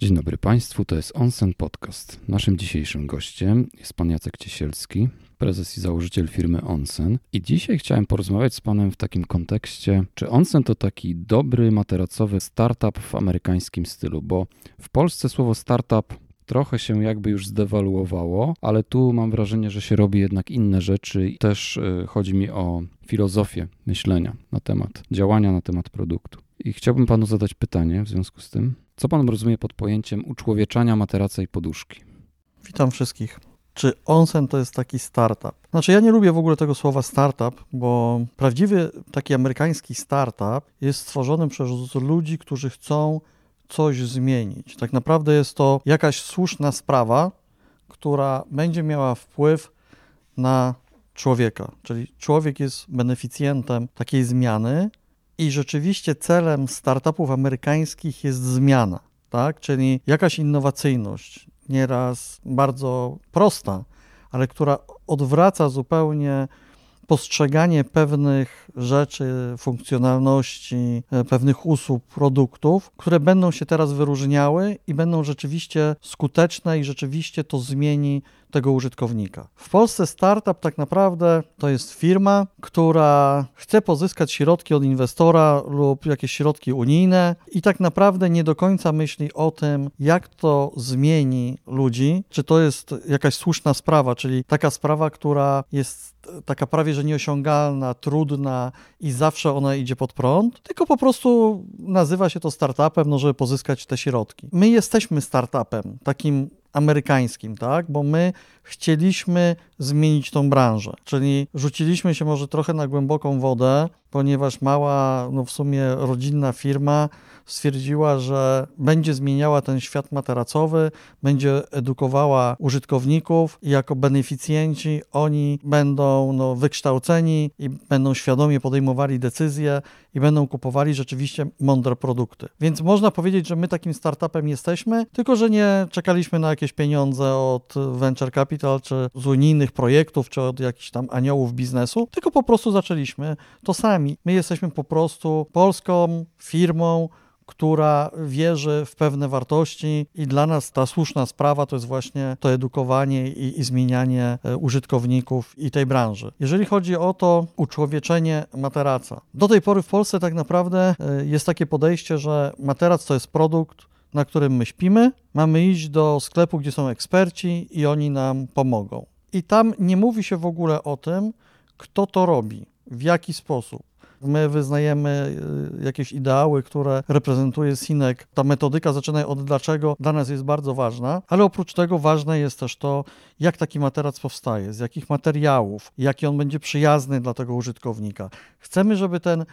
Dzień dobry Państwu, to jest Onsen Podcast. Naszym dzisiejszym gościem jest pan Jacek Ciesielski, prezes i założyciel firmy Onsen. I dzisiaj chciałem porozmawiać z panem w takim kontekście, czy Onsen to taki dobry materacowy startup w amerykańskim stylu, bo w Polsce słowo startup trochę się jakby już zdewaluowało, ale tu mam wrażenie, że się robi jednak inne rzeczy i też y, chodzi mi o filozofię myślenia na temat działania, na temat produktu. I chciałbym panu zadać pytanie w związku z tym. Co pan rozumie pod pojęciem uczłowieczania materaca i poduszki? Witam wszystkich. Czy onsen to jest taki startup? Znaczy, ja nie lubię w ogóle tego słowa startup, bo prawdziwy taki amerykański startup jest stworzony przez ludzi, którzy chcą coś zmienić. Tak naprawdę jest to jakaś słuszna sprawa, która będzie miała wpływ na człowieka. Czyli człowiek jest beneficjentem takiej zmiany, i rzeczywiście celem startupów amerykańskich jest zmiana, tak? czyli jakaś innowacyjność, nieraz bardzo prosta, ale która odwraca zupełnie postrzeganie pewnych rzeczy, funkcjonalności, e, pewnych usług, produktów, które będą się teraz wyróżniały i będą rzeczywiście skuteczne i rzeczywiście to zmieni tego użytkownika. W Polsce startup tak naprawdę to jest firma, która chce pozyskać środki od inwestora lub jakieś środki unijne i tak naprawdę nie do końca myśli o tym, jak to zmieni ludzi, czy to jest jakaś słuszna sprawa, czyli taka sprawa, która jest taka prawie że nieosiągalna, trudna i zawsze ona idzie pod prąd, tylko po prostu nazywa się to startupem, no żeby pozyskać te środki. My jesteśmy startupem, takim amerykańskim, tak? Bo my chcieliśmy zmienić tą branżę, czyli rzuciliśmy się może trochę na głęboką wodę, ponieważ mała, no w sumie rodzinna firma stwierdziła, że będzie zmieniała ten świat materacowy, będzie edukowała użytkowników i jako beneficjenci oni będą no, wykształceni i będą świadomie podejmowali decyzje i będą kupowali rzeczywiście mądre produkty. Więc można powiedzieć, że my takim startupem jesteśmy, tylko że nie czekaliśmy na jakieś pieniądze od venture capital, czy z unijnych projektów, czy od jakichś tam aniołów biznesu, tylko po prostu zaczęliśmy to sami. My jesteśmy po prostu polską firmą, która wierzy w pewne wartości i dla nas ta słuszna sprawa to jest właśnie to edukowanie i, i zmienianie e, użytkowników i tej branży. Jeżeli chodzi o to uczłowieczenie materaca, do tej pory w Polsce tak naprawdę e, jest takie podejście, że materac to jest produkt, na którym my śpimy, mamy iść do sklepu, gdzie są eksperci i oni nam pomogą. I tam nie mówi się w ogóle o tym, kto to robi, w jaki sposób. My wyznajemy y, jakieś ideały, które reprezentuje Sinek. Ta metodyka zaczyna od dlaczego dla nas jest bardzo ważna, ale oprócz tego ważne jest też to, jak taki materac powstaje, z jakich materiałów, jaki on będzie przyjazny dla tego użytkownika. Chcemy, żeby ten y,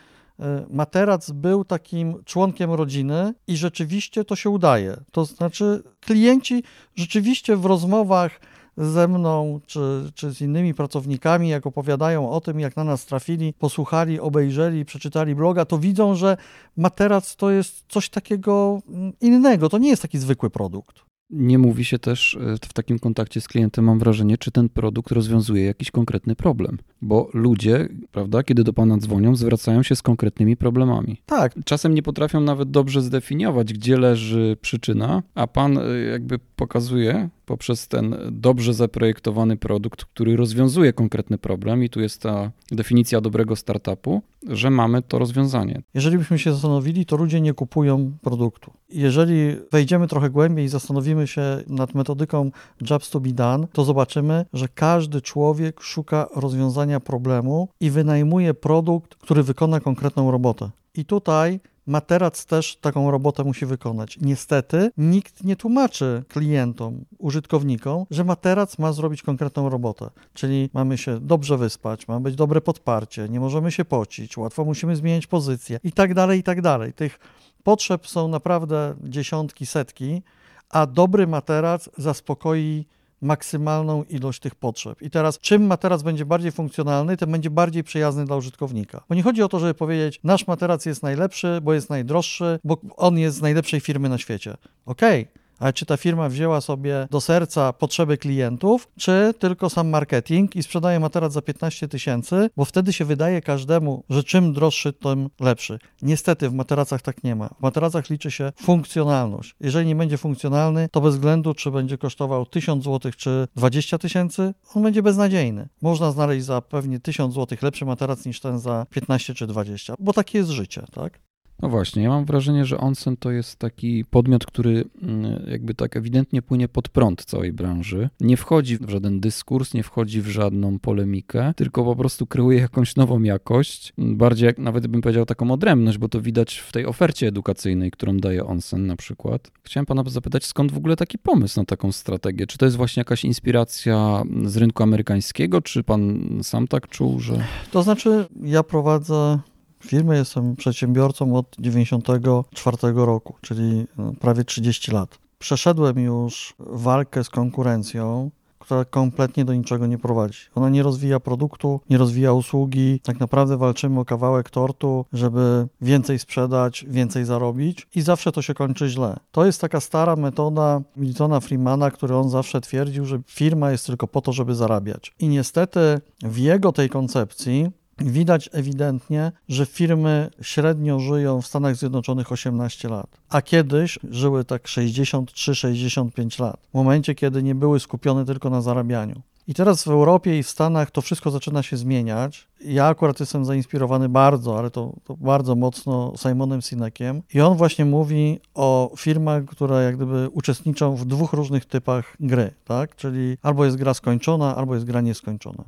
materac był takim członkiem rodziny i rzeczywiście to się udaje. To znaczy, klienci rzeczywiście w rozmowach ze mną czy, czy z innymi pracownikami, jak opowiadają o tym, jak na nas trafili, posłuchali, obejrzeli, przeczytali bloga, to widzą, że materac to jest coś takiego innego. To nie jest taki zwykły produkt. Nie mówi się też e, w takim kontakcie z klientem, mam wrażenie, czy ten produkt rozwiązuje jakiś konkretny problem. Bo ludzie, prawda, kiedy do pana dzwonią, zwracają się z konkretnymi problemami. Tak. Czasem nie potrafią nawet dobrze zdefiniować, gdzie leży przyczyna, a pan e, jakby pokazuje poprzez ten dobrze zaprojektowany produkt, który rozwiązuje konkretny problem, i tu jest ta definicja dobrego startupu, że mamy to rozwiązanie. Jeżeli byśmy się zastanowili, to ludzie nie kupują produktu. Jeżeli wejdziemy trochę głębiej i zastanowimy się nad metodyką Jobs to be done, to zobaczymy, że każdy człowiek szuka rozwiązania problemu i wynajmuje produkt, który wykona konkretną robotę. I tutaj materac też taką robotę musi wykonać. Niestety nikt nie tłumaczy klientom, użytkownikom, że materac ma zrobić konkretną robotę. Czyli mamy się dobrze wyspać, ma być dobre podparcie, nie możemy się pocić, łatwo musimy zmieniać pozycję i tak dalej, i tak dalej. Tych potrzeb są naprawdę dziesiątki, setki, a dobry materac zaspokoi maksymalną ilość tych potrzeb. I teraz, czym materac będzie bardziej funkcjonalny, tym będzie bardziej przyjazny dla użytkownika. Bo nie chodzi o to, żeby powiedzieć, nasz materac jest najlepszy, bo jest najdroższy, bo on jest z najlepszej firmy na świecie. Okej, okay ale czy ta firma wzięła sobie do serca potrzeby klientów, czy tylko sam marketing i sprzedaje materac za 15 tysięcy, bo wtedy się wydaje każdemu, że czym droższy, tym lepszy. Niestety w materacach tak nie ma. W materacach liczy się funkcjonalność. Jeżeli nie będzie funkcjonalny, to bez względu, czy będzie kosztował 1000 zł, czy 20 tysięcy, on będzie beznadziejny. Można znaleźć za pewnie 1000 zł lepszy materac niż ten za 15 czy 20, bo takie jest życie, tak? No właśnie, ja mam wrażenie, że Onsen to jest taki podmiot, który mm, jakby tak ewidentnie płynie pod prąd całej branży. Nie wchodzi w żaden dyskurs, nie wchodzi w żadną polemikę, tylko po prostu kreuje jakąś nową jakość, bardziej jak nawet bym powiedział taką odrębność, bo to widać w tej ofercie edukacyjnej, którą daje Onsen na przykład. Chciałem pana zapytać, skąd w ogóle taki pomysł na taką strategię? Czy to jest właśnie jakaś inspiracja z rynku amerykańskiego, czy pan sam tak czuł, że... To znaczy, ja prowadzę firmy, jestem przedsiębiorcą od 94 roku, czyli no, prawie 30 lat. Przeszedłem już walkę z konkurencją, która kompletnie do niczego nie prowadzi. Ona nie rozwija produktu, nie rozwija usługi. Tak naprawdę walczymy o kawałek tortu, żeby więcej sprzedać, więcej zarobić i zawsze to się kończy źle. To jest taka stara metoda Miltona Freemana, który on zawsze twierdził, że firma jest tylko po to, żeby zarabiać. I niestety w jego tej koncepcji Widać ewidentnie, że firmy średnio żyją w Stanach Zjednoczonych 18 lat, a kiedyś żyły tak 63-65 lat, w momencie, kiedy nie były skupione tylko na zarabianiu. I teraz w Europie i w Stanach to wszystko zaczyna się zmieniać. Ja akurat jestem zainspirowany bardzo, ale to, to, bardzo mocno Simonem Sinekiem. I on właśnie mówi o firmach, które jak gdyby uczestniczą w dwóch różnych typach gry, tak? Czyli albo jest gra skończona, albo jest gra nieskończona.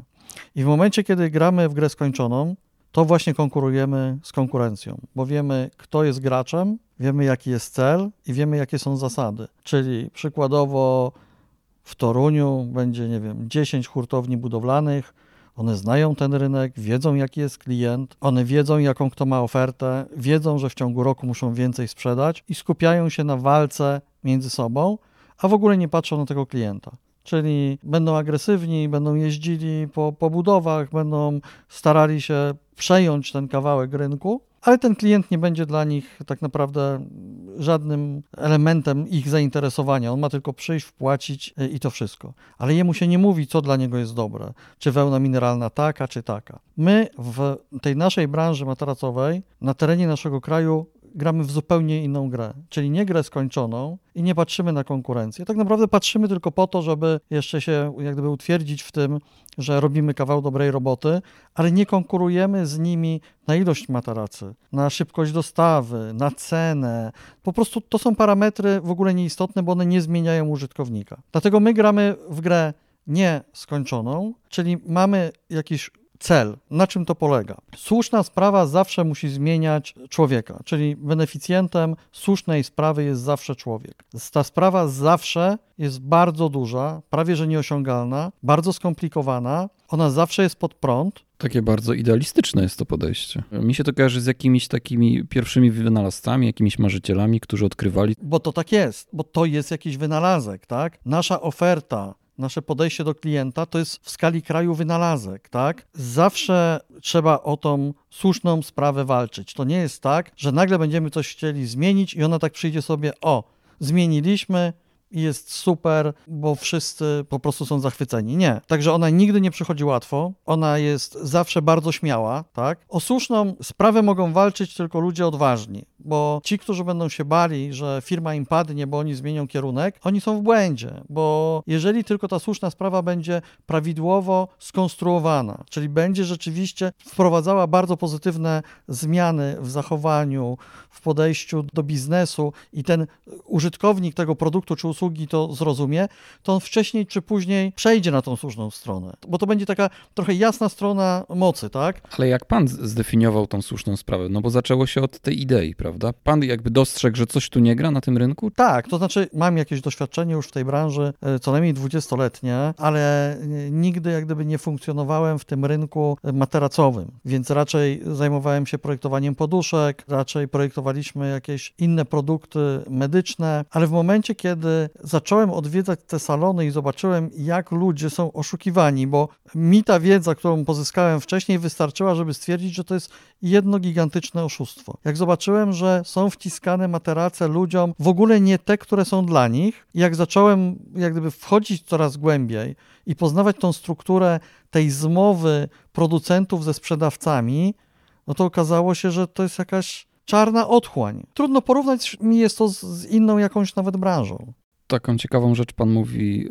I w momencie, kiedy gramy w grę skończoną, to właśnie konkurujemy z konkurencją, bo wiemy, kto jest graczem, wiemy, jaki jest cel i wiemy, jakie są zasady. Czyli przykładowo w Toruniu będzie, nie wiem, 10 hurtowni budowlanych, one znają ten rynek, wiedzą, jaki jest klient, one wiedzą, jaką kto ma ofertę, wiedzą, że w ciągu roku muszą więcej sprzedać i skupiają się na walce między sobą, a w ogóle nie patrzą na tego klienta czyli będą agresywni, będą jeździli po, po budowach, będą starali się przejąć ten kawałek rynku, ale ten klient nie będzie dla nich tak naprawdę żadnym elementem ich zainteresowania. On ma tylko przyjść, wpłacić e, i to wszystko. Ale jemu się nie mówi, co dla niego jest dobre. Czy wełna mineralna taka, czy taka. My w tej naszej branży materacowej na terenie naszego kraju gramy w zupełnie inną grę, czyli nie grę skończoną i nie patrzymy na konkurencję. Tak naprawdę patrzymy tylko po to, żeby jeszcze się jak gdyby utwierdzić w tym, że robimy kawał dobrej roboty, ale nie konkurujemy z nimi na ilość materacy, na szybkość dostawy, na cenę. Po prostu to są parametry w ogóle nieistotne, bo one nie zmieniają użytkownika. Dlatego my gramy w grę nie skończoną, czyli mamy jakiś cel. Na czym to polega? Słuszna sprawa zawsze musi zmieniać człowieka, czyli beneficjentem słusznej sprawy jest zawsze człowiek. Ta sprawa zawsze jest bardzo duża, prawie że nieosiągalna, bardzo skomplikowana, ona zawsze jest pod prąd. Takie bardzo idealistyczne jest to podejście. Mi się to kojarzy z jakimiś takimi pierwszymi wynalazcami, jakimiś marzycielami, którzy odkrywali. Bo to tak jest, bo to jest jakiś wynalazek, tak? Nasza oferta nasze podejście do klienta to jest w skali kraju wynalazek, tak? Zawsze trzeba o tą słuszną sprawę walczyć. To nie jest tak, że nagle będziemy coś chcieli zmienić i ona tak przyjdzie sobie, o, zmieniliśmy, jest super, bo wszyscy po prostu są zachwyceni. Nie. Także ona nigdy nie przychodzi łatwo, ona jest zawsze bardzo śmiała, tak? O słuszną sprawę mogą walczyć tylko ludzie odważni, bo ci, którzy będą się bali, że firma im padnie, bo oni zmienią kierunek, oni są w błędzie, bo jeżeli tylko ta słuszna sprawa będzie prawidłowo skonstruowana, czyli będzie rzeczywiście wprowadzała bardzo pozytywne zmiany w zachowaniu, w podejściu do biznesu i ten użytkownik tego produktu czy usługi to zrozumie, to on wcześniej czy później przejdzie na tą słuszną stronę, bo to będzie taka trochę jasna strona mocy, tak? Ale jak pan zdefiniował tą słuszną sprawę? No bo zaczęło się od tej idei, prawda? Pan jakby dostrzegł, że coś tu nie gra na tym rynku? Tak, to znaczy mam jakieś doświadczenie już w tej branży, e, co najmniej dwudziestoletnie, ale e, nigdy jak gdyby nie funkcjonowałem w tym rynku materacowym, więc raczej zajmowałem się projektowaniem poduszek, raczej projektowaliśmy jakieś inne produkty medyczne, ale w momencie, kiedy zacząłem odwiedzać te salony i zobaczyłem, jak ludzie są oszukiwani, bo mi ta wiedza, którą pozyskałem wcześniej, wystarczyła, żeby stwierdzić, że to jest jedno gigantyczne oszustwo. Jak zobaczyłem, że są wciskane materace ludziom, w ogóle nie te, które są dla nich, jak zacząłem jak gdyby wchodzić coraz głębiej i poznawać tą strukturę tej zmowy producentów ze sprzedawcami, no to okazało się, że to jest jakaś czarna otchłań. Trudno porównać mi jest to z inną jakąś nawet branżą. Taką ciekawą rzecz pan mówi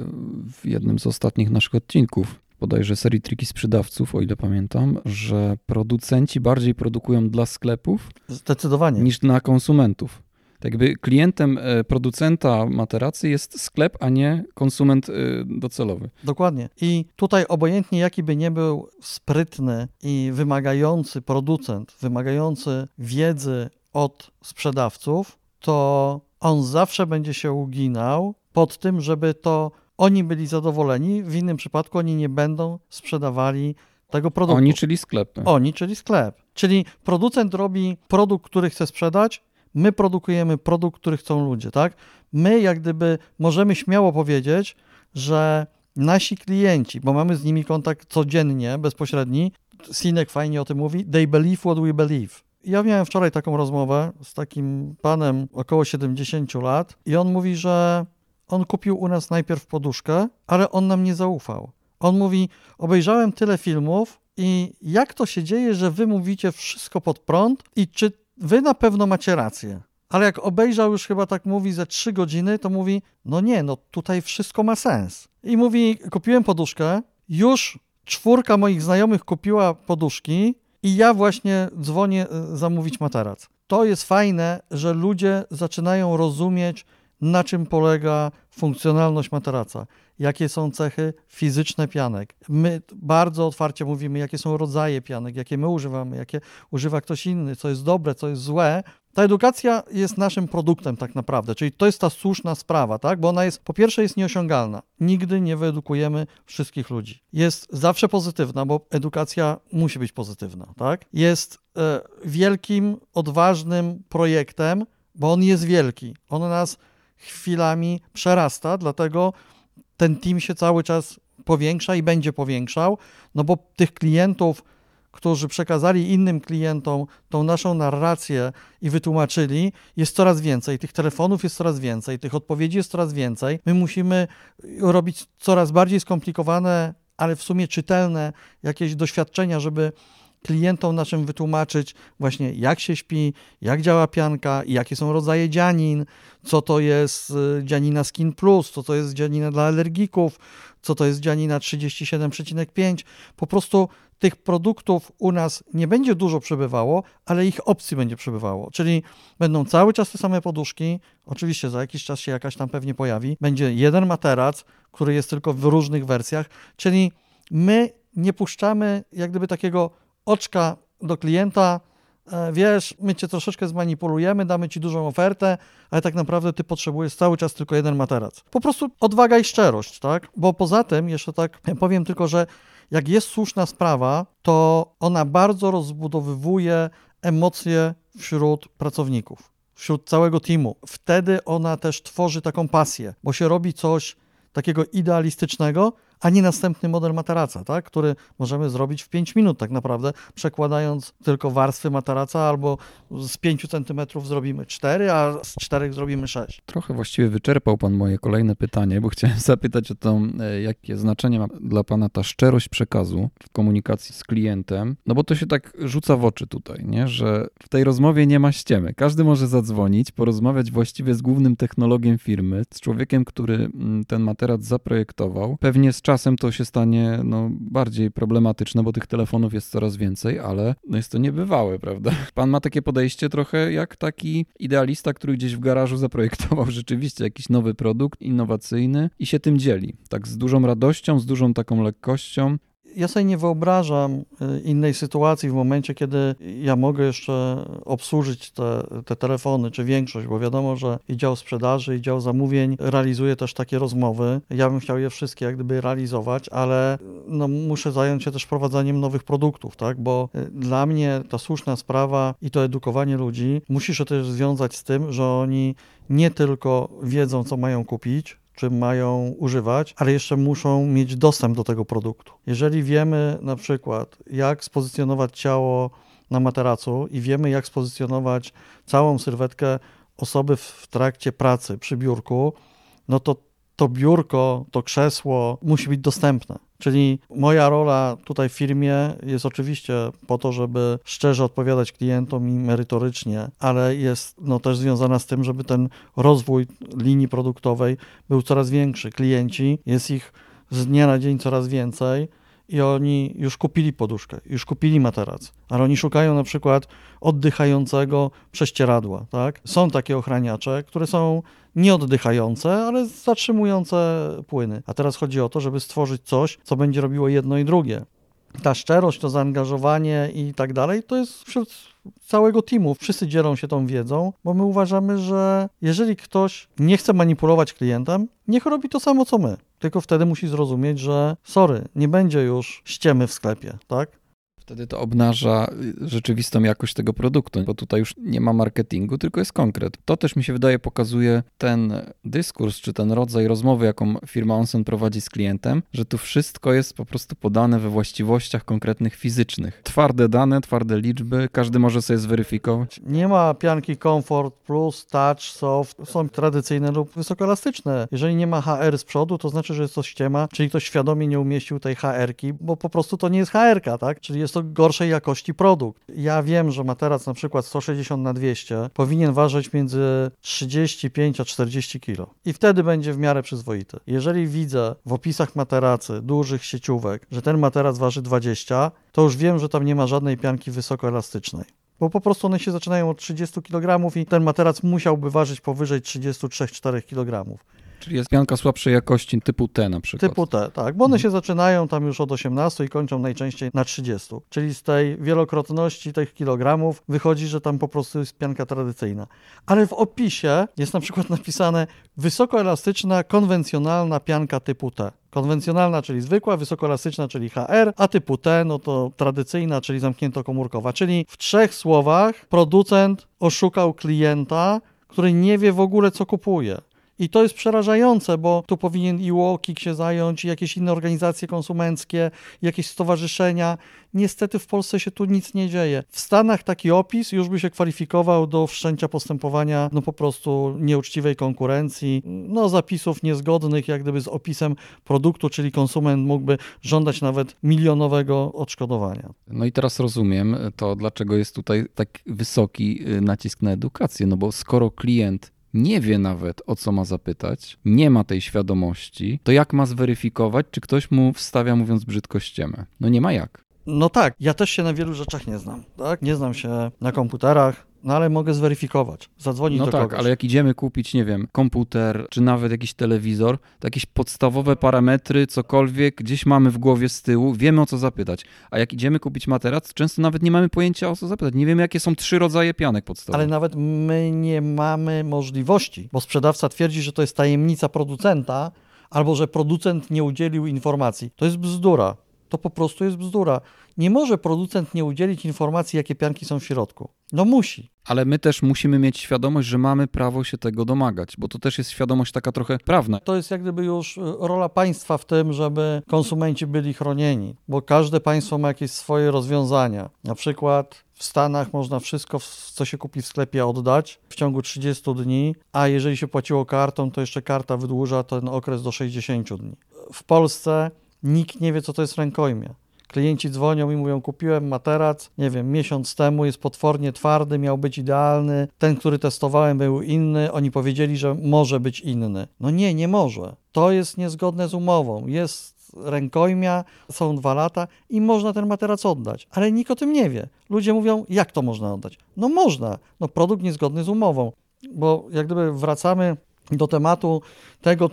w jednym z ostatnich naszych odcinków, bodajże serii Triki Sprzedawców, o ile pamiętam, że producenci bardziej produkują dla sklepów Zdecydowanie. niż dla konsumentów. Tak jakby klientem e, producenta materacy jest sklep, a nie konsument e, docelowy. Dokładnie. I tutaj obojętnie jaki by nie był sprytny i wymagający producent, wymagający wiedzy od sprzedawców, to on zawsze będzie się uginał pod tym, żeby to oni byli zadowoleni. W innym przypadku oni nie będą sprzedawali tego produktu. Oni, czyli sklepy. Oni, czyli sklep. Czyli producent robi produkt, który chce sprzedać, my produkujemy produkt, który chcą ludzie, tak? My jak gdyby możemy śmiało powiedzieć, że nasi klienci, bo mamy z nimi kontakt codziennie, bezpośredni, Sinek fajnie o tym mówi, they believe what we believe. Ja miałem wczoraj taką rozmowę z takim panem około 70 lat i on mówi, że on kupił u nas najpierw poduszkę, ale on nam nie zaufał. On mówi: Obejrzałem tyle filmów i jak to się dzieje, że wy mówicie wszystko pod prąd i czy wy na pewno macie rację? Ale jak obejrzał już chyba tak mówi ze trzy godziny, to mówi: No nie, no tutaj wszystko ma sens. I mówi: Kupiłem poduszkę, już czwórka moich znajomych kupiła poduszki i ja właśnie dzwonię y, zamówić materac. To jest fajne, że ludzie zaczynają rozumieć, na czym polega funkcjonalność materaca, jakie są cechy fizyczne pianek. My bardzo otwarcie mówimy, jakie są rodzaje pianek, jakie my używamy, jakie używa ktoś inny, co jest dobre, co jest złe. Ta edukacja jest naszym produktem tak naprawdę, czyli to jest ta słuszna sprawa, tak? bo ona jest, po pierwsze jest nieosiągalna. Nigdy nie wyedukujemy wszystkich ludzi. Jest zawsze pozytywna, bo edukacja musi być pozytywna. Tak? Jest e, wielkim, odważnym projektem, bo on jest wielki. On nas chwilami przerasta, dlatego ten team się cały czas powiększa i będzie powiększał, no bo tych klientów, którzy przekazali innym klientom tą naszą narrację i wytłumaczyli, jest coraz więcej. Tych telefonów jest coraz więcej, tych odpowiedzi jest coraz więcej. My musimy robić coraz bardziej skomplikowane, ale w sumie czytelne jakieś doświadczenia, żeby klientom naszym wytłumaczyć właśnie jak się śpi, jak działa pianka, jakie są rodzaje dzianin, co to jest y, dzianina Skin Plus, co to jest dzianina dla alergików, co to jest dzianina 37,5. Po prostu tych produktów u nas nie będzie dużo przebywało, ale ich opcji będzie przebywało. Czyli będą cały czas te same poduszki. Oczywiście za jakiś czas się jakaś tam pewnie pojawi. Będzie jeden materac, który jest tylko w różnych wersjach. Czyli my nie puszczamy jak gdyby takiego oczka do klienta, e, wiesz, my cię troszeczkę zmanipulujemy, damy ci dużą ofertę, ale tak naprawdę ty potrzebujesz cały czas tylko jeden materac. Po prostu odwaga i szczerość, tak? Bo poza tym, jeszcze tak powiem tylko, że jak jest słuszna sprawa, to ona bardzo rozbudowywuje emocje wśród pracowników, wśród całego teamu. Wtedy ona też tworzy taką pasję, bo się robi coś takiego idealistycznego, a nie następny model materaca, tak? który możemy zrobić w 5 minut tak naprawdę, przekładając tylko warstwy materaca albo z 5 cm zrobimy 4, a z 4 zrobimy 6. Trochę właściwie wyczerpał Pan moje kolejne pytanie, bo chciałem zapytać o to, e, jakie znaczenie ma dla Pana ta szczerość przekazu w komunikacji z klientem, no bo to się tak rzuca w oczy tutaj, nie? że w tej rozmowie nie ma ściemy. Każdy może zadzwonić, porozmawiać właściwie z głównym technologiem firmy, z człowiekiem, który mm, ten materac zaprojektował, pewnie z czasem to się stanie no, bardziej problematyczne, bo tych telefonów jest coraz więcej, ale no jest to niebywałe, prawda? Pan ma takie podejście trochę jak taki idealista, który gdzieś w garażu zaprojektował rzeczywiście jakiś nowy produkt innowacyjny i się tym dzieli. Tak z dużą radością, z dużą taką lekkością. Ja sobie nie wyobrażam y, innej sytuacji w momencie, kiedy ja mogę jeszcze obsłużyć te, te telefony, czy większość, bo wiadomo, że i dział sprzedaży, i dział zamówień realizuje też takie rozmowy. Ja bym chciał je wszystkie jak gdyby realizować, ale no, muszę zająć się też prowadzaniem nowych produktów, tak? bo y, dla mnie ta słuszna sprawa i to edukowanie ludzi musi się też związać z tym, że oni nie tylko wiedzą, co mają kupić, czym mają używać, ale jeszcze muszą mieć dostęp do tego produktu. Jeżeli wiemy na przykład, jak spozycjonować ciało na materacu i wiemy, jak spozycjonować całą sylwetkę osoby w trakcie pracy przy biurku, no to to biurko, to krzesło musi być dostępne. Czyli moja rola tutaj w firmie jest oczywiście po to, żeby szczerze odpowiadać klientom i merytorycznie, ale jest no, też związana z tym, żeby ten rozwój linii produktowej był coraz większy. Klienci, jest ich z dnia na dzień coraz więcej i oni już kupili poduszkę, już kupili materac, ale oni szukają na przykład oddychającego prześcieradła. Tak? Są takie ochraniacze, które są nieoddychające, ale zatrzymujące płyny. A teraz chodzi o to, żeby stworzyć coś, co będzie robiło jedno i drugie. Ta szczerość, to zaangażowanie i tak dalej, to jest wśród całego teamu. Wszyscy dzielą się tą wiedzą, bo my uważamy, że jeżeli ktoś nie chce manipulować klientem, niech robi to samo co my. Tylko wtedy musi zrozumieć, że sorry, nie będzie już ściemy w sklepie, tak? Wtedy to obnaża y, rzeczywistą jakość tego produktu, bo tutaj już nie ma marketingu, tylko jest konkret. To też mi się wydaje pokazuje ten dyskurs, czy ten rodzaj rozmowy, jaką firma Onsen prowadzi z klientem, że tu wszystko jest po prostu podane we właściwościach konkretnych fizycznych. Twarde dane, twarde liczby, każdy może sobie zweryfikować. Nie ma pianki Comfort Plus, Touch, Soft, są tradycyjne lub wysokoelastyczne. Jeżeli nie ma HR z przodu, to znaczy, że jest to ściema, czyli ktoś świadomie nie umieścił tej HR-ki, bo po prostu to nie jest HR-ka, tak? Czyli jest to gorszej jakości produkt. Ja wiem, że materac na przykład 160 na 200 powinien ważyć między 35 a 40 kg i wtedy będzie w miarę przyzwoity. Jeżeli widzę w opisach materacy dużych sieciówek, że ten materac waży 20, to już wiem, że tam nie ma żadnej pianki wysokoelastycznej bo po prostu one się zaczynają od 30 kg i ten materac musiałby ważyć powyżej 33-4 kg. Czyli jest pianka słabszej jakości typu T na przykład. Typu T, tak, bo one mhm. się zaczynają tam już od 18 i kończą najczęściej na 30. Czyli z tej wielokrotności tych kilogramów wychodzi, że tam po prostu jest pianka tradycyjna. Ale w opisie jest na przykład napisane wysokoelastyczna, konwencjonalna pianka typu T. Konwencjonalna, czyli zwykła, wysokoelastyczna, czyli HR, a typu T, no to tradycyjna, czyli zamknięto-komórkowa. Czyli w trzech słowach producent oszukał klienta, który nie wie w ogóle, co kupuje. I to jest przerażające, bo tu powinien i UOKiK się zająć, i jakieś inne organizacje konsumenckie, jakieś stowarzyszenia. Niestety w Polsce się tu nic nie dzieje. W Stanach taki opis już by się kwalifikował do wszczęcia postępowania no po prostu nieuczciwej konkurencji, no zapisów niezgodnych jak gdyby z opisem produktu, czyli konsument mógłby żądać nawet milionowego odszkodowania. No i teraz rozumiem to, dlaczego jest tutaj tak wysoki y, nacisk na edukację, no bo skoro klient nie wie nawet o co ma zapytać, nie ma tej świadomości, to jak ma zweryfikować, czy ktoś mu wstawia, mówiąc brzydko, ściemę? No nie ma jak. No tak, ja też się na wielu rzeczach nie znam. Tak? Nie znam się na komputerach, no ale mogę zweryfikować, zadzwonić no do tak, kogoś. ale jak idziemy kupić, nie wiem, komputer, czy nawet jakiś telewizor, to jakieś podstawowe parametry, cokolwiek gdzieś mamy w głowie z tyłu, wiemy o co zapytać. A jak idziemy kupić materac, często nawet nie mamy pojęcia o co zapytać. Nie wiemy, jakie są trzy rodzaje pianek podstawowych. Ale nawet my nie mamy możliwości, bo sprzedawca twierdzi, że to jest tajemnica producenta, albo że producent nie udzielił informacji. To jest bzdura. To po prostu jest bzdura. Nie może producent nie udzielić informacji, jakie pianki są w środku. No musi. Ale my też musimy mieć świadomość, że mamy prawo się tego domagać, bo to też jest świadomość taka trochę prawna. To jest jak gdyby już y, rola państwa w tym, żeby konsumenci byli chronieni, bo każde państwo ma jakieś swoje rozwiązania. Na przykład w Stanach można wszystko, co się kupi w sklepie, oddać w ciągu 30 dni, a jeżeli się płaciło kartą, to jeszcze karta wydłuża ten okres do 60 dni. W Polsce nikt nie wie, co to jest rękojmie. Klienci dzwonią i mówią: Kupiłem materac, nie wiem, miesiąc temu, jest potwornie twardy, miał być idealny. Ten, który testowałem, był inny. Oni powiedzieli, że może być inny. No nie, nie może. To jest niezgodne z umową. Jest rękojmia, są dwa lata i można ten materac oddać. Ale nikt o tym nie wie. Ludzie mówią: Jak to można oddać? No można. No produkt niezgodny z umową. Bo jak gdyby wracamy do tematu tego,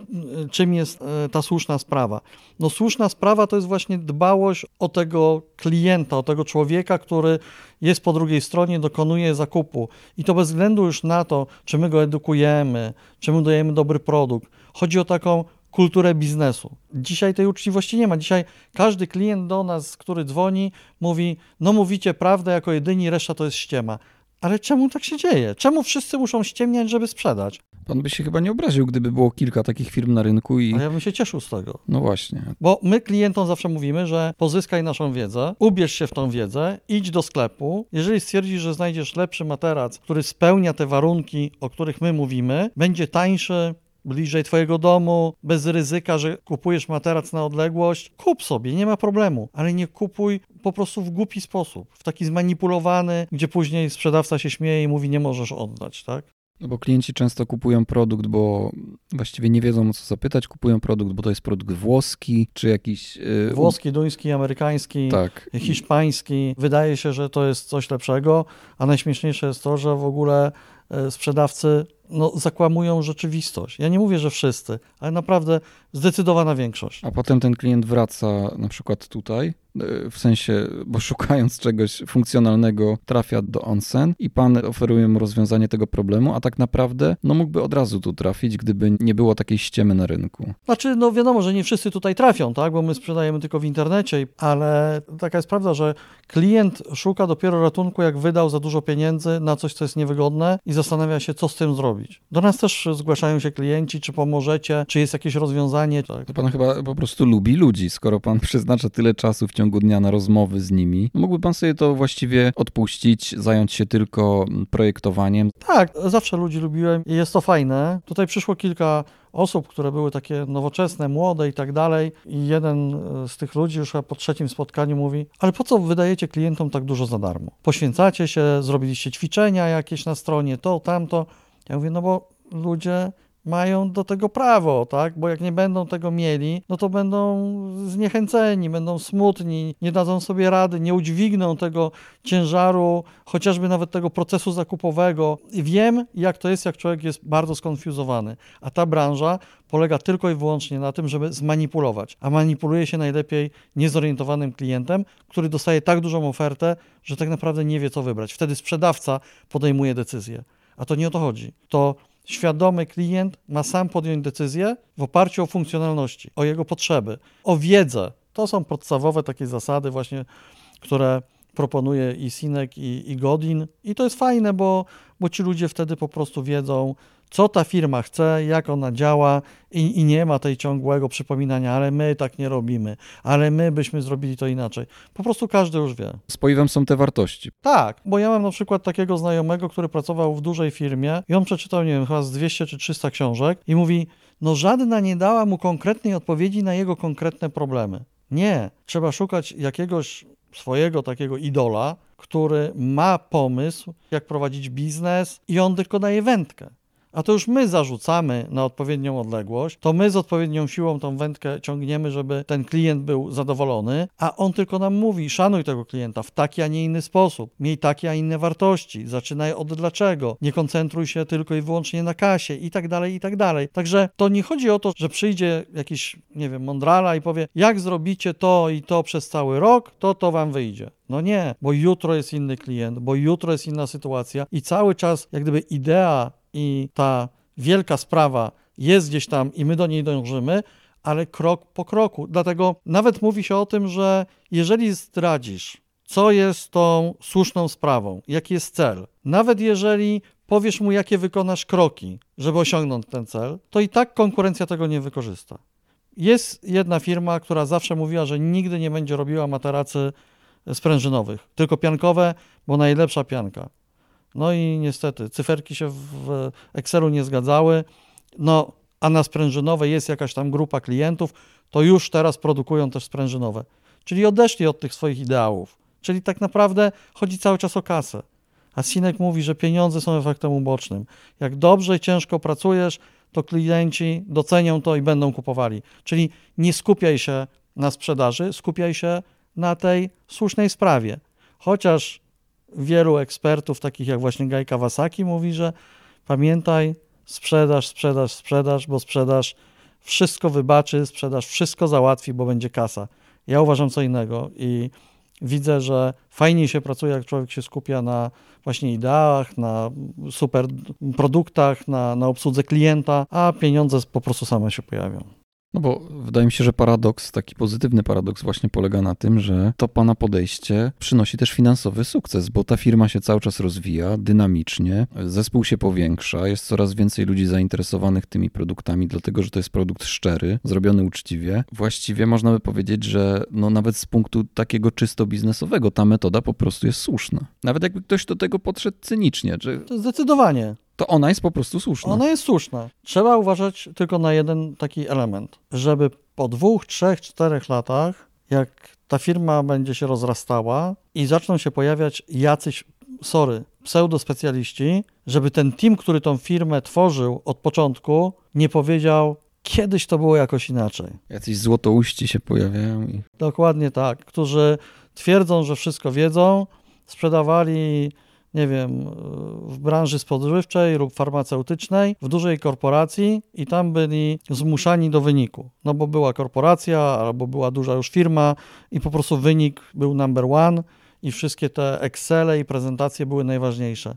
czym jest e, ta słuszna sprawa. No słuszna sprawa to jest właśnie dbałość o tego klienta, o tego człowieka, który jest po drugiej stronie, dokonuje zakupu. I to bez względu już na to, czy my go edukujemy, czy mu dajemy dobry produkt. Chodzi o taką kulturę biznesu. Dzisiaj tej uczciwości nie ma. Dzisiaj każdy klient do nas, który dzwoni, mówi: No, mówicie prawdę jako jedyni, reszta to jest ściema. Ale czemu tak się dzieje? Czemu wszyscy muszą ściemniać, żeby sprzedać? Pan by się chyba nie obraził, gdyby było kilka takich firm na rynku i. A ja bym się cieszył z tego. No właśnie. Bo my klientom zawsze mówimy, że pozyskaj naszą wiedzę, ubierz się w tą wiedzę, idź do sklepu. Jeżeli stwierdzisz, że znajdziesz lepszy materac, który spełnia te warunki, o których my mówimy, będzie tańszy, bliżej Twojego domu, bez ryzyka, że kupujesz materac na odległość, kup sobie, nie ma problemu, ale nie kupuj po prostu w głupi sposób, w taki zmanipulowany, gdzie później sprzedawca się śmieje i mówi, nie możesz oddać, tak? No bo klienci często kupują produkt, bo właściwie nie wiedzą o co zapytać. Kupują produkt, bo to jest produkt włoski, czy jakiś. Yy, włoski, duński, amerykański, tak. hiszpański. Wydaje się, że to jest coś lepszego, a najśmieszniejsze jest to, że w ogóle e, sprzedawcy no, zakłamują rzeczywistość. Ja nie mówię, że wszyscy, ale naprawdę zdecydowana większość. A potem ten klient wraca na przykład tutaj, w sensie, bo szukając czegoś funkcjonalnego trafia do onsen i pan oferuje mu rozwiązanie tego problemu, a tak naprawdę no mógłby od razu tu trafić, gdyby nie było takiej ściemy na rynku. Znaczy, no wiadomo, że nie wszyscy tutaj trafią, tak, bo my sprzedajemy tylko w internecie, ale taka jest prawda, że klient szuka dopiero ratunku, jak wydał za dużo pieniędzy na coś, co jest niewygodne i zastanawia się, co z tym zrobić. Do nas też zgłaszają się klienci, czy pomożecie, czy jest jakieś rozwiązanie. Tak. To pan chyba po prostu lubi ludzi, skoro pan przeznacza tyle czasu w ciągu dnia na rozmowy z nimi. Mógłby pan sobie to właściwie odpuścić, zająć się tylko projektowaniem. Tak, zawsze ludzi lubiłem i jest to fajne. Tutaj przyszło kilka osób, które były takie nowoczesne, młode i tak dalej. I jeden e, z tych ludzi już po trzecim spotkaniu mówi, ale po co wydajecie klientom tak dużo za darmo? Poświęcacie się, zrobiliście ćwiczenia jakieś na stronie, to, tamto. Ja mówię, no bo ludzie mają do tego prawo, tak? Bo jak nie będą tego mieli, no to będą zniechęceni, będą smutni, nie dadzą sobie rady, nie udźwigną tego ciężaru, chociażby nawet tego procesu zakupowego. I wiem, jak to jest, jak człowiek jest bardzo skonfuzowany. A ta branża polega tylko i wyłącznie na tym, żeby zmanipulować. A manipuluje się najlepiej niezorientowanym klientem, który dostaje tak dużą ofertę, że tak naprawdę nie wie, co wybrać. Wtedy sprzedawca podejmuje decyzję. A to nie o to chodzi. To świadomy klient ma sam podjąć decyzję w oparciu o funkcjonalności, o jego potrzeby, o wiedzę. To są podstawowe takie zasady właśnie, które proponuje i Sinek, i, i Godin. I to jest fajne, bo, bo ci ludzie wtedy po prostu wiedzą, co ta firma chce, jak ona działa i, i, nie ma tej ciągłego przypominania, ale my tak nie robimy, ale my byśmy zrobili to inaczej. Po prostu każdy już wie. Spoiwem są te wartości. Tak, bo ja mam na przykład takiego znajomego, który pracował w dużej firmie i on przeczytał, nie wiem, chyba z 200 czy 300 książek i mówi, no żadna nie dała mu konkretnej odpowiedzi na jego konkretne problemy. Nie, trzeba szukać jakiegoś swojego takiego idola, który ma pomysł, jak prowadzić biznes i on tylko daje wędkę a to już my zarzucamy na odpowiednią odległość, to my z odpowiednią siłą tą wędkę ciągniemy, żeby ten klient był zadowolony, a on tylko nam mówi: szanuj tego klienta w taki, a nie inny sposób, miej takie, a inne wartości, zaczynaj od dlaczego, nie koncentruj się tylko i wyłącznie na kasie i tak dalej, i tak dalej. Także to nie chodzi o to, że przyjdzie jakiś, nie wiem, mądrala i powie: jak zrobicie to i to przez cały rok, to to wam wyjdzie. No nie, bo jutro jest inny klient, bo jutro jest inna sytuacja i cały czas jak gdyby idea i ta wielka sprawa jest gdzieś tam i my do niej dążymy, ale krok po kroku. Dlatego nawet mówi się o tym, że jeżeli zdradzisz, co jest tą słuszną sprawą, jaki jest cel, nawet jeżeli powiesz mu, jakie wykonasz kroki, żeby osiągnąć ten cel, to i tak konkurencja tego nie wykorzysta. Jest jedna firma, która zawsze mówiła, że nigdy nie będzie robiła materacy sprężynowych, tylko piankowe, bo najlepsza pianka. No i niestety cyferki się w Excelu nie zgadzały. No, a na sprężynowe jest jakaś tam grupa klientów, to już teraz produkują też sprężynowe. Czyli odeszli od tych swoich ideałów. Czyli tak naprawdę chodzi cały czas o kasę. A Sinek mówi, że pieniądze są efektem ubocznym. Jak dobrze i ciężko pracujesz, to klienci docenią to i będą kupowali. Czyli nie skupiaj się na sprzedaży, skupiaj się na tej słusznej sprawie. Chociaż wielu ekspertów, takich jak właśnie Guy Kawasaki, mówi, że pamiętaj, sprzedaż, sprzedaż, sprzedaż, bo sprzedaż wszystko wybaczy, sprzedaż wszystko załatwi, bo będzie kasa. Ja uważam co innego i widzę, że fajniej się pracuje, jak człowiek się skupia na właśnie ideach, na super produktach, na, na obsłudze klienta, a pieniądze po prostu same się pojawią. No bo wydaje mi się, że paradoks, taki pozytywny paradoks właśnie polega na tym, że to pana podejście przynosi też finansowy sukces, bo ta firma się cały czas rozwija dynamicznie, zespół się powiększa, jest coraz więcej ludzi zainteresowanych tymi produktami, dlatego że to jest produkt szczery, zrobiony uczciwie. Właściwie można by powiedzieć, że no nawet z punktu takiego czysto biznesowego ta metoda po prostu jest słuszna. Nawet jakby ktoś do tego podszedł cynicznie, że... Zdecydowanie to ona jest po prostu słuszna. Ona jest słuszna. Trzeba uważać tylko na jeden taki element, żeby po dwóch, trzech, czterech latach, jak ta firma będzie się rozrastała i zaczną się pojawiać jacyś, sorry, pseudospecjaliści, żeby ten team, który tą firmę tworzył od początku, nie powiedział, kiedyś to było jakoś inaczej. Jacyś złotouści się pojawiają. I... Dokładnie tak, którzy twierdzą, że wszystko wiedzą, sprzedawali nie wiem, w branży spożywczej lub farmaceutycznej, w dużej korporacji i tam byli zmuszani do wyniku. No bo była korporacja albo była duża już firma i po prostu wynik był number one i wszystkie te Excele i prezentacje były najważniejsze.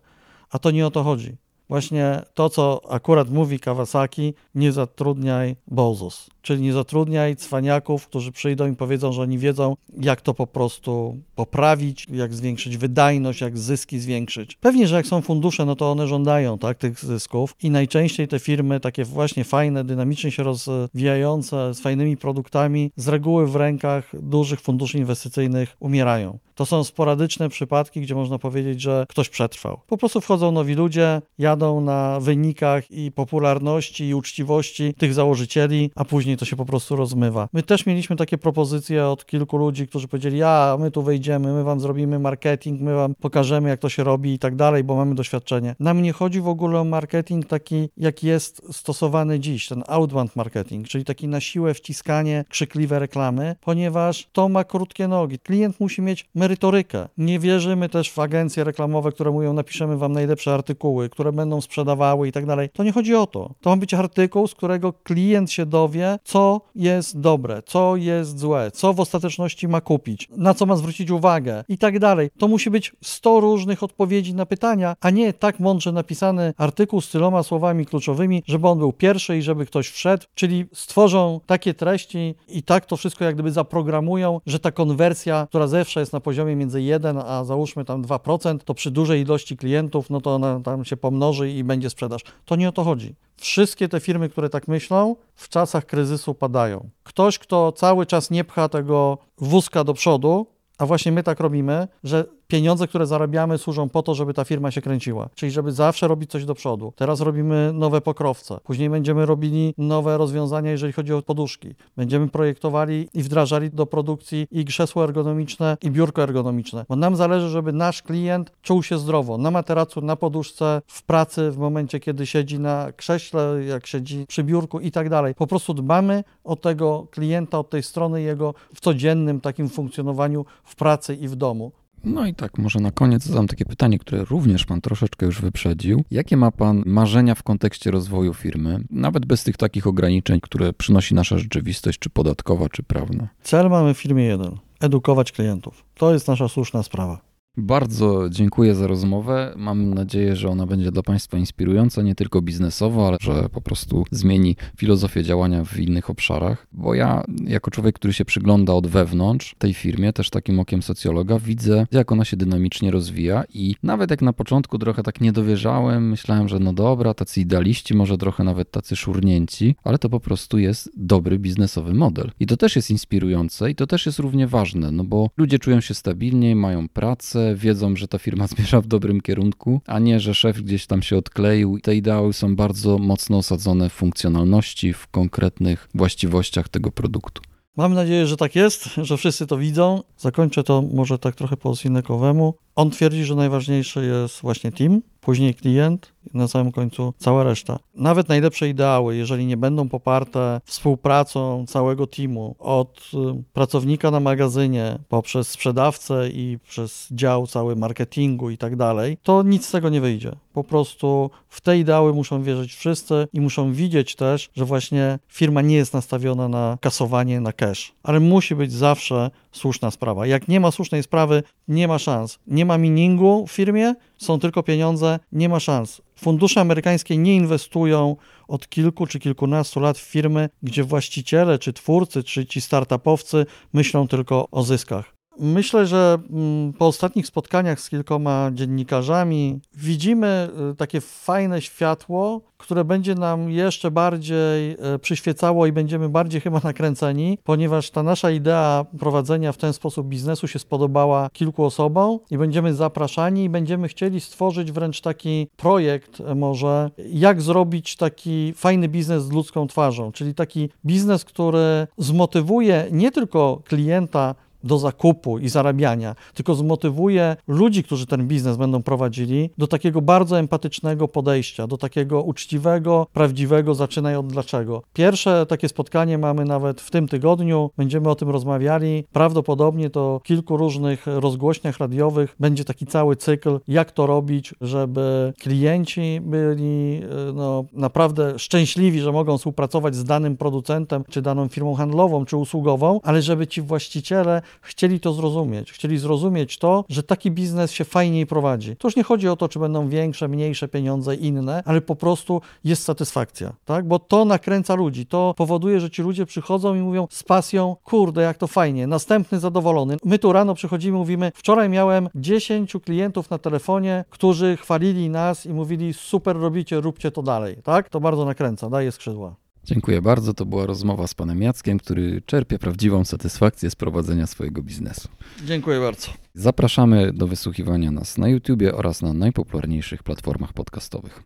A to nie o to chodzi. Właśnie to, co akurat mówi Kawasaki, nie zatrudniaj bozos, czyli nie zatrudniaj cwaniaków, którzy przyjdą i powiedzą, że oni wiedzą, jak to po prostu poprawić, jak zwiększyć wydajność, jak zyski zwiększyć. Pewnie, że jak są fundusze, no to one żądają tak, tych zysków i najczęściej te firmy, takie właśnie fajne, dynamicznie się rozwijające, z fajnymi produktami, z reguły w rękach dużych funduszy inwestycyjnych umierają. To są sporadyczne przypadki, gdzie można powiedzieć, że ktoś przetrwał. Po prostu wchodzą nowi ludzie, jadą na wynikach i popularności i uczciwości tych założycieli, a później to się po prostu rozmywa. My też mieliśmy takie propozycje od kilku ludzi, którzy powiedzieli, a my tu wejdziemy, my wam zrobimy marketing, my wam pokażemy, jak to się robi i tak dalej, bo mamy doświadczenie. Nam nie chodzi w ogóle o marketing taki, jak jest stosowany dziś, ten outbound marketing, czyli taki na siłę wciskanie, krzykliwe reklamy, ponieważ to ma krótkie nogi. Klient musi mieć merytorykę. Nie wierzymy też w agencje reklamowe, które mówią, napiszemy wam najlepsze artykuły, które będą sprzedawały i tak dalej. To nie chodzi o to. To ma być artykuł, z którego klient się dowie, co jest dobre, co jest złe, co w ostateczności ma kupić, na co ma zwrócić uwagę i tak dalej. To musi być 100 różnych odpowiedzi na pytania, a nie tak mądrze napisany artykuł z tyloma słowami kluczowymi, żeby on był pierwszy i żeby ktoś wszedł, czyli stworzą takie treści i tak to wszystko jak gdyby zaprogramują, że ta konwersja, która zawsze jest na poziomie między 1 a załóżmy tam 2%, to przy dużej ilości klientów, no to ona tam się pomnoży i będzie sprzedaż. To nie o to chodzi. Wszystkie te firmy, które tak myślą, w czasach kryzysu padają. Ktoś, kto cały czas nie pcha tego wózka do przodu, a właśnie my tak robimy, że pieniądze, które zarabiamy, służą po to, żeby ta firma się kręciła, czyli żeby zawsze robić coś do przodu. Teraz robimy nowe pokrowce, później będziemy robili nowe rozwiązania, jeżeli chodzi o poduszki. Będziemy projektowali i wdrażali do produkcji i krzesło ergonomiczne, i biurko ergonomiczne, bo nam zależy, żeby nasz klient czuł się zdrowo na materacu, na poduszce, w pracy, w momencie, kiedy siedzi na krześle, jak siedzi przy biurku i tak dalej. Po prostu dbamy o tego klienta, od tej strony jego w codziennym takim funkcjonowaniu w pracy i w domu. No i tak, może na koniec zadam takie pytanie, które również Pan troszeczkę już wyprzedził. Jakie ma Pan marzenia w kontekście rozwoju firmy, nawet bez tych takich ograniczeń, które przynosi nasza rzeczywistość, czy podatkowa, czy prawna? Cel mamy w firmie jeden: edukować klientów. To jest nasza słuszna sprawa. Bardzo dziękuję za rozmowę. Mam nadzieję, że ona będzie dla Państwa inspirująca, nie tylko biznesowo, ale że po prostu zmieni filozofię działania w innych obszarach. Bo ja, jako człowiek, który się przygląda od wewnątrz tej firmie, też takim okiem socjologa, widzę, jak ona się dynamicznie rozwija. I nawet jak na początku trochę tak nie dowierzałem, myślałem, że no dobra, tacy idealiści, może trochę nawet tacy szurnięci, ale to po prostu jest dobry biznesowy model. I to też jest inspirujące i to też jest równie ważne, no bo ludzie czują się stabilniej, mają pracę wiedzą, że ta firma zmierza w dobrym kierunku, a nie, że szef gdzieś tam się odkleił. Te ideały są bardzo mocno osadzone w funkcjonalności, w konkretnych właściwościach tego produktu. Mam nadzieję, że tak jest, że wszyscy to widzą. Zakończę to może tak trochę po Sinekowemu. On twierdzi, że najważniejszy jest właśnie team, później klient, na samym końcu cała reszta. Nawet najlepsze ideały, jeżeli nie będą poparte współpracą całego teamu, od y, pracownika na magazynie, poprzez sprzedawcę i przez dział cały marketingu i tak dalej, to nic z tego nie wyjdzie. Po prostu w te ideały muszą wierzyć wszyscy i muszą widzieć też, że właśnie firma nie jest nastawiona na kasowanie, na cash, ale musi być zawsze słuszna sprawa. Jak nie ma słusznej sprawy, nie ma szans. Nie ma miningu w firmie, są tylko pieniądze, nie ma szans. Fundusze amerykańskie nie inwestują od kilku czy kilkunastu lat w firmy, gdzie właściciele, czy twórcy, czy ci startupowcy myślą tylko o zyskach. Myślę, że mm, po ostatnich spotkaniach z kilkoma dziennikarzami widzimy y, takie fajne światło, które będzie nam jeszcze bardziej y, przyświecało i będziemy bardziej chyba nakręceni, ponieważ ta nasza idea prowadzenia w ten sposób biznesu się spodobała kilku osobom i będziemy zapraszani i będziemy chcieli stworzyć wręcz taki projekt y, może, jak zrobić taki fajny biznes z ludzką twarzą, czyli taki biznes, który zmotywuje nie tylko klienta do zakupu i zarabiania, tylko zmotywuje ludzi, którzy ten biznes będą prowadzili, do takiego bardzo empatycznego podejścia, do takiego uczciwego, prawdziwego, zaczynaj od dlaczego. Pierwsze takie spotkanie mamy nawet w tym tygodniu, będziemy o tym rozmawiali. Prawdopodobnie to w kilku różnych rozgłośniach radiowych będzie taki cały cykl, jak to robić, żeby klienci byli e, no, naprawdę szczęśliwi, że mogą współpracować z danym producentem, czy daną firmą handlową, czy usługową, ale żeby ci właściciele chcieli to zrozumieć. Chcieli zrozumieć to, że taki biznes się fajniej prowadzi. To już nie chodzi o to, czy będą większe, mniejsze pieniądze, inne, ale po prostu jest satysfakcja, tak? Bo to nakręca ludzi, to powoduje, że ci ludzie przychodzą i mówią z pasją, kurde, jak to fajnie, następny zadowolony. My tu rano przychodzimy, mówimy, wczoraj miałem 10 klientów na telefonie, którzy chwalili nas i mówili, super robicie, róbcie to dalej, tak? To bardzo nakręca, daje skrzydła. Dziękuję bardzo. To była rozmowa z panem Jackiem, który czerpie prawdziwą satysfakcję z prowadzenia swojego biznesu. Dziękuję bardzo. Zapraszamy do wysłuchiwania nas na YouTubie oraz na najpopularniejszych platformach podcastowych.